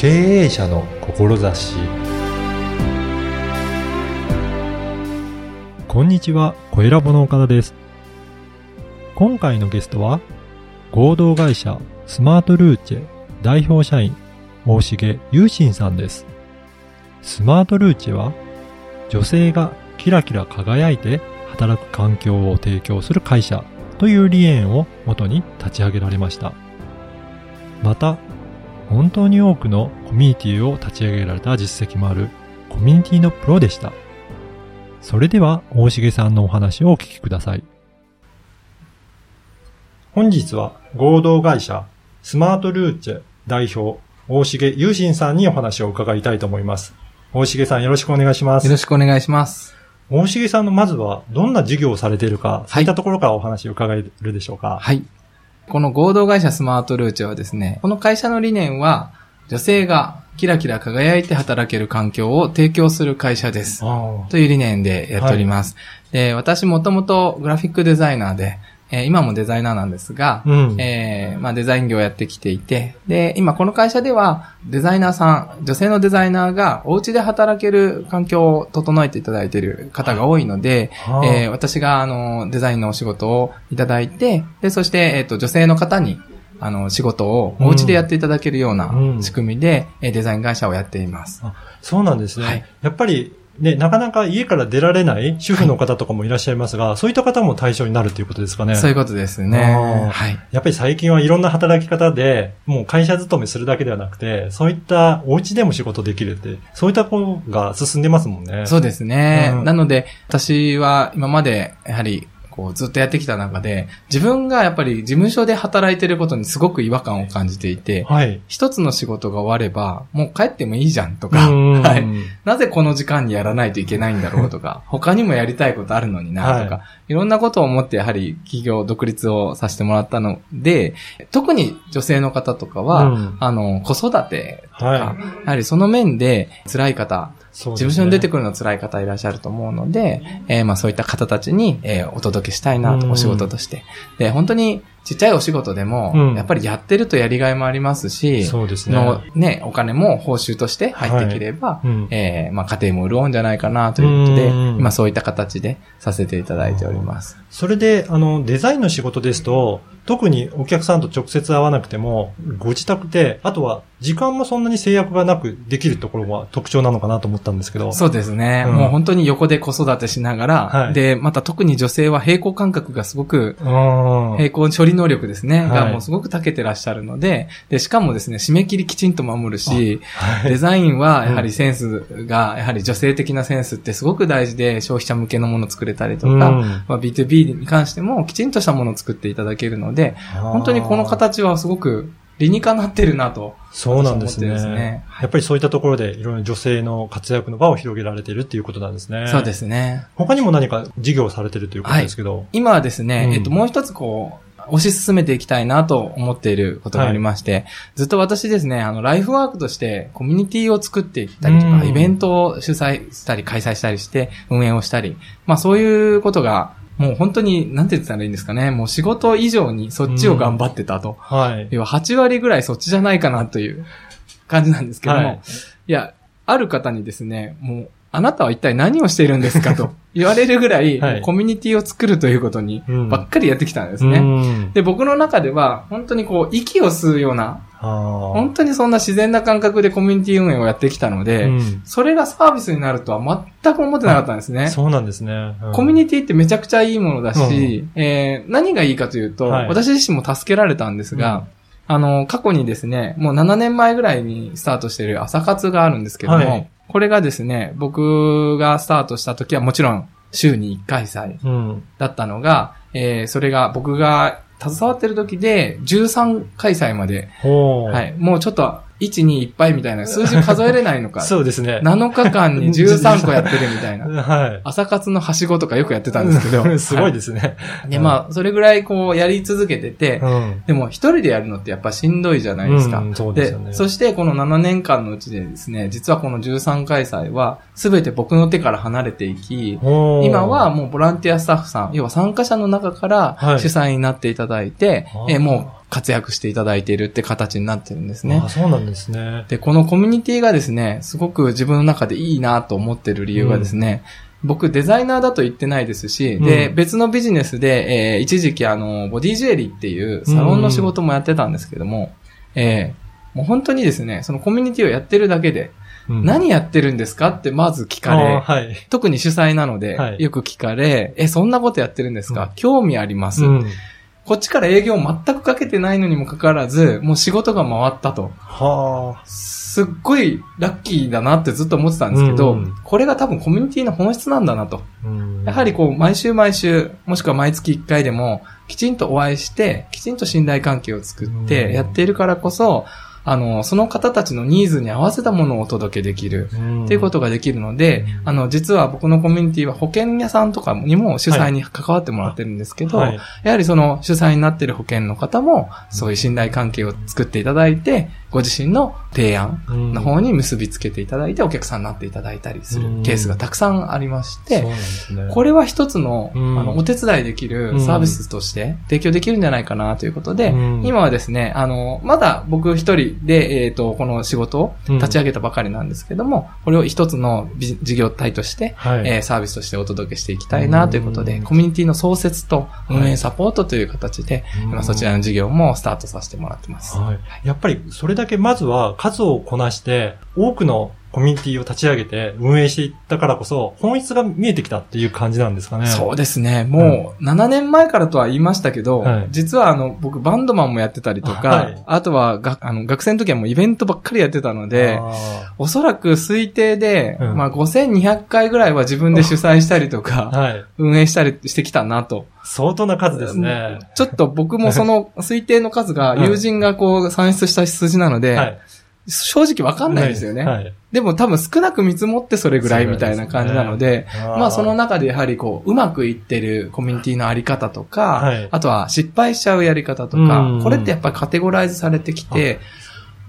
経営者の志こんにちは、小ラボの岡田です。今回のゲストは、合同会社スマートルーチェ代表社員大重優心さんです。スマートルーチェは、女性がキラキラ輝いて働く環境を提供する会社という理念をもとに立ち上げられました。また、本当に多くのコミュニティを立ち上げられた実績もあるコミュニティのプロでした。それでは、大重さんのお話をお聞きください。本日は合同会社スマートルーチェ代表大重優心さんにお話を伺いたいと思います。大重さんよろしくお願いします。よろしくお願いします。大重さんのまずはどんな事業をされているか、そういったところからお話を伺えるでしょうか。はい。この合同会社スマートルーチェはですね、この会社の理念は、女性がキラキラ輝いて働ける環境を提供する会社です。あという理念でやっております。で、私もともとグラフィックデザイナーで、えー今もデザイナーなんですが、あ。うん。えーまあデザイン業をやってきていて、で、今この会社ではデザイナーさん、女性のデザイナーがお家で働ける環境を整えていただいている方が多いので、はあえー私があのデザインのお仕事をいただいて、で、そして、えっ、と、女性の方にあの仕事をお家でやっていただけるようなうん仕組みで、えーデザイン会社をやっています。そうなんですね。はいやっぱり、ね、なかなか家から出られない主婦の方とかもいらっしゃいますが、そういった方も対象になるということですかね。そういうことですね。はい。やっぱり最近はいろんな働き方で、もう会社勤めするだけではなくて、そういったお家でも仕事できるって、そういったことが進んでますもんね。そうですね。うんなので、私は今まで、やはり、こう、ずっとやってきた中で、自分がやっぱり事務所で働いてることにすごく違和感を感じていて、はい。一つの仕事が終われば、もう帰ってもいいじゃんとか、うんはい。なぜこの時間にやらないといけないんだろうとか、他にもやりたいことあるのになとか、、はいろんなことを思ってやはり企業独立をさせてもらったので、特に女性の方とかは、うん。あの、子育てとか、はい。やはりその面で辛い方、そう事務所に出てくくるの辛い方いらっしゃると思うので、えーまあそういった方たちに、えーお届けしたいなと、うん。お仕事として。で、本当にちっちゃいお仕事でも、うんやっぱりやってるとやりがいもありますし、そうですね。のね、お金も報酬として入ってきれば、うんえーまあ家庭も潤うんじゃないかなということで、うん今そういった形でさせていただいております。それで、あの、デザインの仕事ですと、特にお客さんと直接会わなくても、ご自宅で、あとは時間もそんなに制約がなくできるところが特徴なのかなと思ったんですけど。そうですね、うん。もう本当に横で子育てしながら、はい。で、また特に女性は平行感覚がすごくうん。平行処理能力ですね、はい。がもうすごく長けてらっしゃるので、で、しかもですね、締め切りきちんと守るし、はい。デザインはやはりセンスが、やはり女性的なセンスってすごく大事で、消費者向けのものを作れたりとか、うん。まあ、B2B に関してもきちんとしたものを作っていただけるので、本当にこの形はすごく理にかなってるなと。そうなんですね。すねやっぱりそういったところでいろいろ女性の活躍の場を広げられているっていうことなんですね。そうですね。他にも何か事業をされてるということですけど。今はですね、うんえっと、もう一つこう、推し進めていきたいなと思っていることがありまして、ずっと私ですね、あの、ライフワークとしてコミュニティを作っていったりとか、うんイベントを主催したり、開催したりして、運営をしたり、まあそういうことが、もう本当に、なんて言ってたらいいんですかね、もう仕事以上にそっちを頑張ってたと。はい。要は8割ぐらいそっちじゃないかなという感じなんですけども、はいい、や、ある方にですね、もう、あなたは一体何をしているんですかと 言われるぐらい、はいコミュニティを作るということにうんばっかりやってきたんですうね。んで、僕の中では、本当にこう、息を吸うような、本当にそんな自然な感覚でコミュニティ運営をやってきたので、うん。それがサービスになるとは全く思ってなかったんですね。そうなんですね。うん。コミュニティってめちゃくちゃいいものだし、えー何がいいかというと、はい。私自身も助けられたんですが、あの、過去にですね、もう7年前ぐらいにスタートしている朝活があるんですけども、はい。これがですね、僕がスタートした時はもちろん週に1回祭うん。だったのが、えーそれが僕が携わってる時で13開催まで。はい、もうちょっと1、2いっぱいみたいな数字数えれないのか。そうですね。7日間に13個やってるみたいな。はい。朝活のはしごとかよくやってたんですけど。すごいですね。で、まあ、それぐらいこう、やり続けてて、うん。でも一人でやるのってやっぱしんどいじゃないですか。うんそうですよねそしてこの7年間のうちでですね、実はこの13開催は、すべて僕の手から離れていき、今は、もうボランティアスタッフさん、要は参加者の中からはい主催になっていただいて、あーえーもう活躍していただいているって形になってるんですねあ。そうなんですね。で、このコミュニティがですね、すごく自分の中でいいなと思ってる理由がですね、僕デザイナーだと言ってないですし、で、うん別のビジネスで、えー一時期あの、ボディジュエリーっていうサロンの仕事もやってたんですけども、えーもう本当にですね、そのコミュニティをやってるだけで、うん何やってるんですかってまず聞かれ、あはい。特に主催なので、はいよく聞かれ、え、そんなことやってるんですか、うん興味あります、うん。こっちから営業全くかけてないのにもかかわらず、もう仕事が回ったと。はすっごいラッキーだなってずっと思ってたんですけど、うんこれが多分コミュニティの本質なんだなと。あ。うんやはりこう、毎週毎週、もしくは毎月1回でも、きちんとお会いして、きちんと信頼関係を作ってやっているからこそ、あの、その方たちのニーズに合わせたものをお届けできる。うんっていうことができるので、うんあの、実は僕のコミュニティは保険屋さんとかにも主催に関わってもらってるんですけど、はい。やはりその主催になっている保険の方も、そういう信頼関係を作っていただいて、ご自身の提案うんの方に結びつけていただいて、お客さんになっていただいたりするうんケースがたくさんありましてね。これは一つの、うんあの、お手伝いできるサービスとして提供できるんじゃないかなということで、うん今はですね、あの、まだ僕一人で、えっ、と、この仕事をうん立ち上げたばかりなんですけども、これを一つのビ事業体として、はい。えーサービスとしてお届けしていきたいなということで、うんコミュニティの創設と運営サポートという形で、うん今そちらの事業もスタートさせてもらってます。はい。やっぱり、それだけまずは数をこなして、多くのコミュニティを立ち上げて運営していったからこそ、本質が見えてきたっていう感じなんですかね。そうですね。もう、7年前からとは言いましたけど、はい実はあの、僕バンドマンもやってたりとか、はいあとはがあの学生の時はもうイベントばっかりやってたので、あおそらく推定で、うんまあ5200回ぐらいは自分で主催したりとーか、はい。運営したりしてきたなと。相当な数ですね。ちょっと僕もその 推定の数がうん友人がこう算出した数字なので、はい。正直わかんないですよね。はい。でも多分少なく見積もってそれぐらいみたいな感じなので、まあその中でやはりこう、うまくいってるコミュニティのあり方とか、はい。あとは失敗しちゃうやり方とか、うん。これってやっぱりカテゴライズされてきて、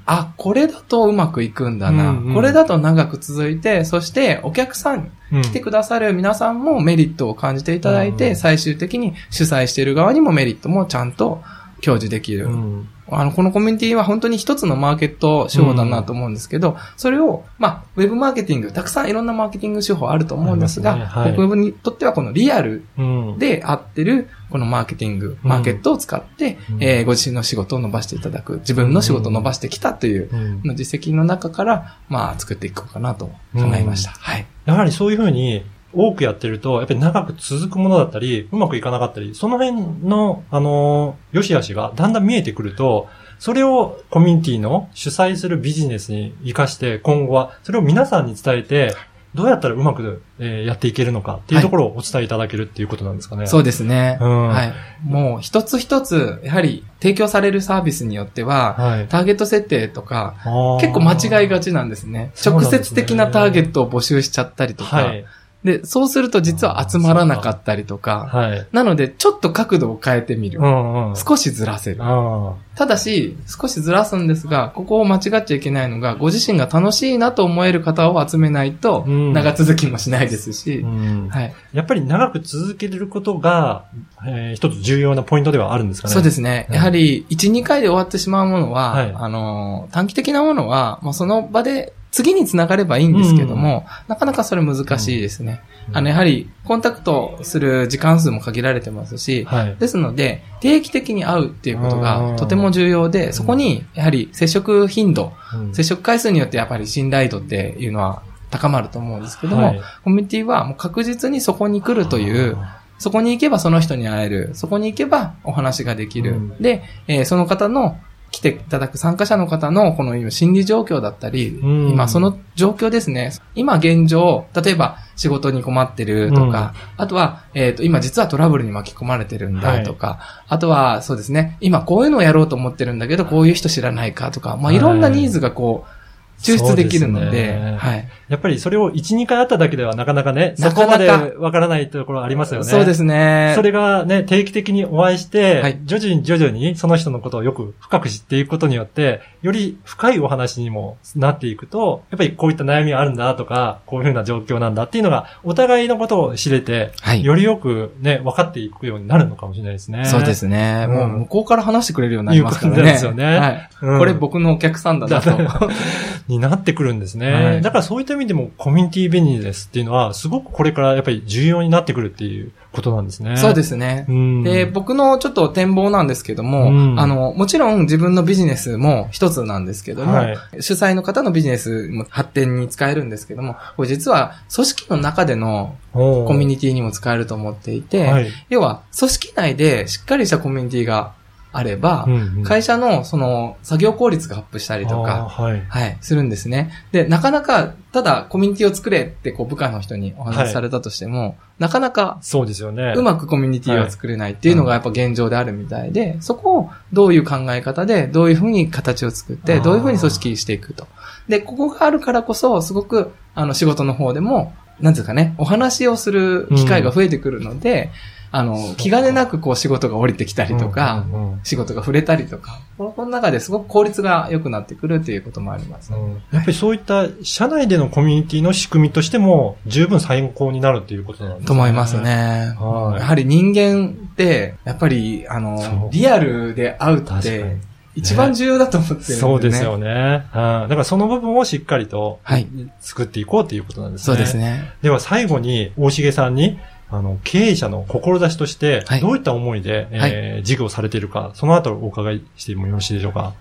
あ、これだとうまくいくんだな、うんうん。これだと長く続いて、そしてお客さん来てくださる皆さんもメリットを感じていただいて、うん。最終的に主催している側にもメリットもちゃんと享受できる。うんあの、このコミュニティは本当に一つのマーケット手法だなと思うんですけど、それを、まあ、ウェブマーケティング、たくさんいろんなマーケティング手法あると思うんですが、すねはい僕にとってはこのリアルうん。で合ってる、このマーケティング、うんマーケットを使って、うんえーご自身の仕事を伸ばしていただく、自分の仕事を伸ばしてきたという、うんの実績の中から、まあ、作っていこうかなと考えました。はい。やはりそういうふうに多くやってると、やっぱり長く続くものだったり、うまくいかなかったり、その辺の、あのー、良し悪しがだんだん見えてくると、それをコミュニティの主催するビジネスに活かして、今後はそれを皆さんに伝えて、どうやったらうまく、えーやっていけるのかっていうところをお伝えいただけるっていうことなんですかね。そうですね。うんはい。もう一つ一つ、やはり提供されるサービスによっては、はい。ターゲット設定とか、結構間違いがちなんですね。直接的なターゲットを募集しちゃったりとか、はい。で、そうすると実は集まらなかったりとか、はい。なので、ちょっと角度を変えてみるう。んうん。少しずらせる。あただし、少しずらすんですが、ここを間違っちゃいけないのが、ご自身が楽しいなと思える方を集めないと、うん長続きもしないですーしう、んはい。やっぱり長く続けることが、えー一つ重要なポイントではあるんですかね。そうですね。うんやはり、1、2回で終わってしまうものは、はいあの、短期的なものは、もうその場で次につながればいいんですけども、なかなかそれ難しいですね。うんあの、やはり、コンタクトする時間数も限られてますし、はい。ですので、定期的に会うっていうことうがんとても重要で、そこに、やはり接触頻度、うん接触回数によってやっぱり信頼度っていうのは高まると思うんですけども、はいコミュニティはもう確実にそこに来るという、そこに行けばその人に会える。そこに行けばお話ができる。うんで、えーその方の来ていただく参加者の方のこの今心理状況だったり、うん。今その状況ですね。今現状、例えば仕事に困ってるとか、あとは、えっ、と、今実はトラブルに巻き込まれてるんだとか、あとはそうですね、今こういうのをやろうと思ってるんだけど、こういう人知らないかとか、まあいろんなニーズがこう、抽出できるので、ですねはい。やっぱりそれを1、2回あっただけではなかなかね、そなかなかこまでわからないところありますよね。そうですね。それがね、定期的にお会いして、はい徐々に徐々にその人のことをよく深く知っていくことによって、より深いお話にもなっていくと、やっぱりこういった悩みがあるんだとか、こういうふうな状況なんだっていうのが、お互いのことを知れて、はいよりよくね、分かっていくようになるのかもしれないですね。そうですね。うんもう向こうから話してくれるようになりますからいうことね。ですよねはい。うんこれ僕のお客さんだなと。になってくるんですね。はいだからそういった意味でもコミュニティビジネスっていうのは、すごくこれからやっぱり重要になってくるっていうことなんですね。そうですね。うん。で、僕のちょっと展望なんですけども、うんあの、もちろん自分のビジネスも一つなんですけども、はい主催の方のビジネスも発展に使えるんですけども、これ実は組織の中でのココミュニティにも使えると思っていて、はい。要は組織内でしっかりしたコミュニティがあれば、うんうん会社のその作業効率がアップしたりとか、はい。はい、するんですね。で、なかなか、ただコミュニティを作れってこう部下の人にお話しされたとしても、なかなかそうですよね。うまくコミュニティを作れないっていうのがやっぱ現状であるみたいで、そこをどういう考え方で、どういうふうに形を作って、どういうふうに組織していくと。で、ここがあるからこそ、すごく、あの、仕事の方でも、なんですかね、お話をする機会が増えてくるので、あの気兼ねなくこう仕事が降りてきたりとか、うんうんうん仕事が触れたりとか、この中ですごく効率が良くなってくるっていうこともあります。やっぱりそういった社内でのコミュニティの仕組みとしても十分参考になるっていうことなんですね。と思います。ね。はいやはり人間って、やっぱり、あの、リアルで会うって、一番重要だと思ってるんですよね。そうですよね。うんだからその部分をしっかりとはい作っていこうっていうことなんですね。そうですね。では最後に大重さんに、あの、経営者の志としてはい、どういった思いで、えー事業されているか、そのあたりお伺いしてもよろしいでしょうか？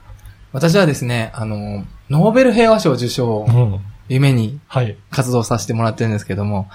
私はですね、あの、ノーベル平和賞受賞をうん。夢にはい。活動させてもらってるんですけども、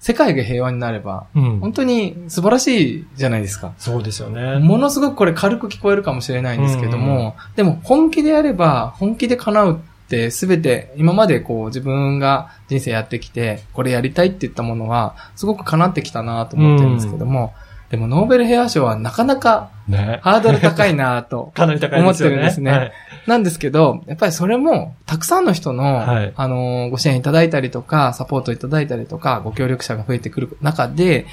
世界が平和になれば、うん。本当に素晴らしいじゃないですか。そうですよね。ものすごくこれ軽く聞こえるかもしれないんですけども、でも本気でやれば、本気で叶うってすべて今までこう自分が人生やってきて、これやりたいって言ったものは、すごく叶ってきたなと思ってるんですけども、でもノーベル平和賞はなかなかね。ハードル高いなと かなり高いですよね。思ってるんですねはいなんですけど、やっぱりそれも、たくさんの人の、はいあのー、ご支援いただいたりとか、サポートいただいたりとか、ご協力者が増えてくる中で、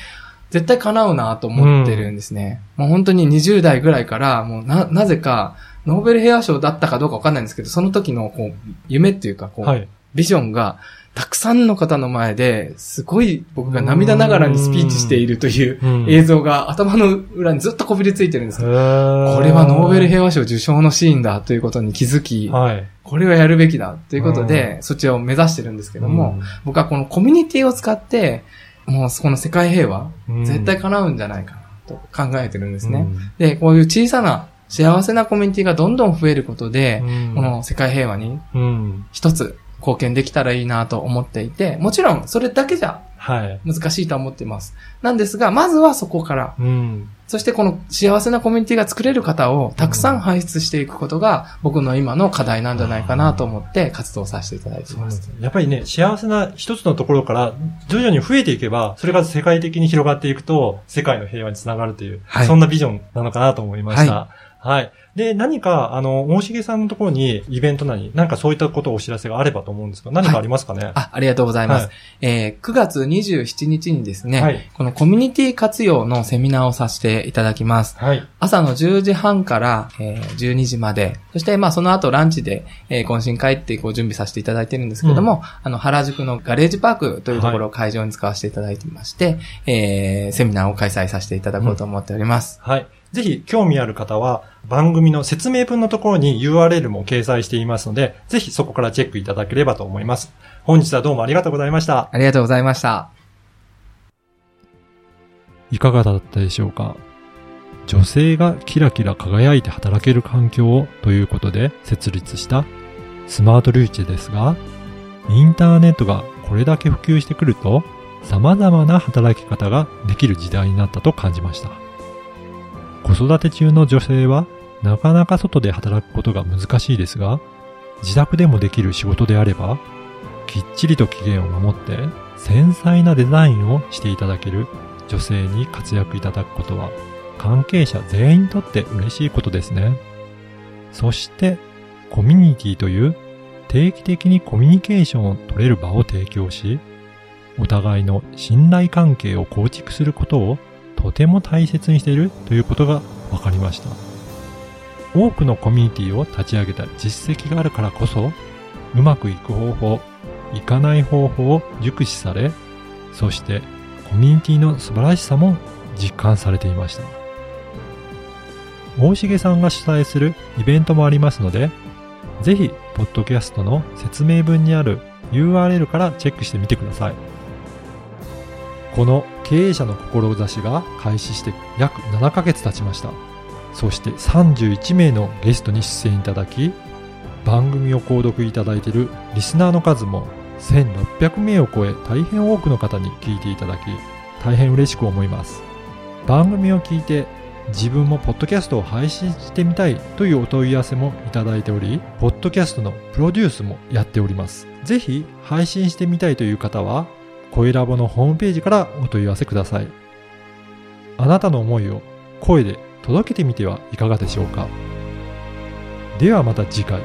絶対叶うなと思ってるんですね。もう本当に20代ぐらいから、もうな、なぜか、ノーベル平和賞だったかどうかわかんないんですけど、その時の、こう、夢っていうか、こう、はい。ビジョンが、たくさんの方の前で、すごい僕が涙ながらにスピーチしているといううん映像が頭の裏にずっとこびりついてるんですよ。ここれはノーベル平和賞受賞のシーンだということに気づき、はい。これはやるべきだということで、そちらを目指してるんですけども、僕はこのコミュニティを使って、もうこの世界平和、うん絶対叶うんじゃないかなと考えてるんですね。うんで、こういう小さな幸せなコミュニティがどんどん増えることで、うんこの世界平和にうん。一つ貢献できたらいいなと思っていて、もちろんそれだけじゃはい。難しいとは思っています。なんですが、まずはそこから、うん。そしてこの幸せなコミュニティが作れる方をたくさん輩出していくことが僕の今の課題なんじゃないかなと思って活動させていただいています。やっぱりね、幸せな一つのところから徐々に増えていけば、それが世界的に広がっていくと、世界の平和につながるという、はいそんなビジョンなのかなと思いました。はい。で、何か、あの、大重さんのところにイベントなり、なんかそういったことをお知らせがあればと思うんですが、何かありますかね、あ、ありがとうございます。はいえー9月27日にですね、はいこのコミュニティ活用のセミナーをさせていただきます。はい。朝の10時半から、えー12時まで、そしてまあその後ランチで、えー懇親会ってこう準備させていただいてるんですけども、あの原宿のガレージパークというところを会場に使わせていただいていまして、えーセミナーを開催させていただこうと思っております。はい。ぜひ、興味ある方は、番組の説明文のところに URL も掲載していますので、ぜひそこからチェックいただければと思います。本日はどうもありがとうございました。ありがとうございました。いかがだったでしょうか？女性がキラキラ輝いて働ける環境をということで設立したスマートルーチェですが、インターネットがこれだけ普及してくると様々な働き方ができる時代になったと感じました。子育て中の女性はなかなか外で働くことが難しいですが、自宅でもできる仕事であれば、きっちりと期限を守って繊細なデザインをしていただける女性に活躍いただくことは関係者全員にとって嬉しいことですね。そしてコミュニティという定期的にコミュニケーションを取れる場を提供し、お互いの信頼関係を構築することをとても大切にしているということが分かりました。多くのコミュニティを立ち上げた実績があるからこそ、うまくいく方法、いかない方法を熟知され、そしてコミュニティの素晴らしさも実感されていました。大重さんが主催するイベントもありますので、ぜひ、ポッドキャストの説明文にある URL からチェックしてみてください。この経営者の志が開始して約7ヶ月経ちました。そして31名のゲストに出演いただき、番組を購読いただいているリスナーの数も1600名を超え大変多くの方に聞いていただき、大変嬉しく思います。番組を聞いて自分もポッドキャストを配信してみたいというお問い合わせもいただいており、ポッドキャストのプロデュースもやっております。ぜひ配信してみたいという方は、声ラボのホームページからお問い合わせください。あなたの思いを声で届けてみてはいかがでしょうか。ではまた次回。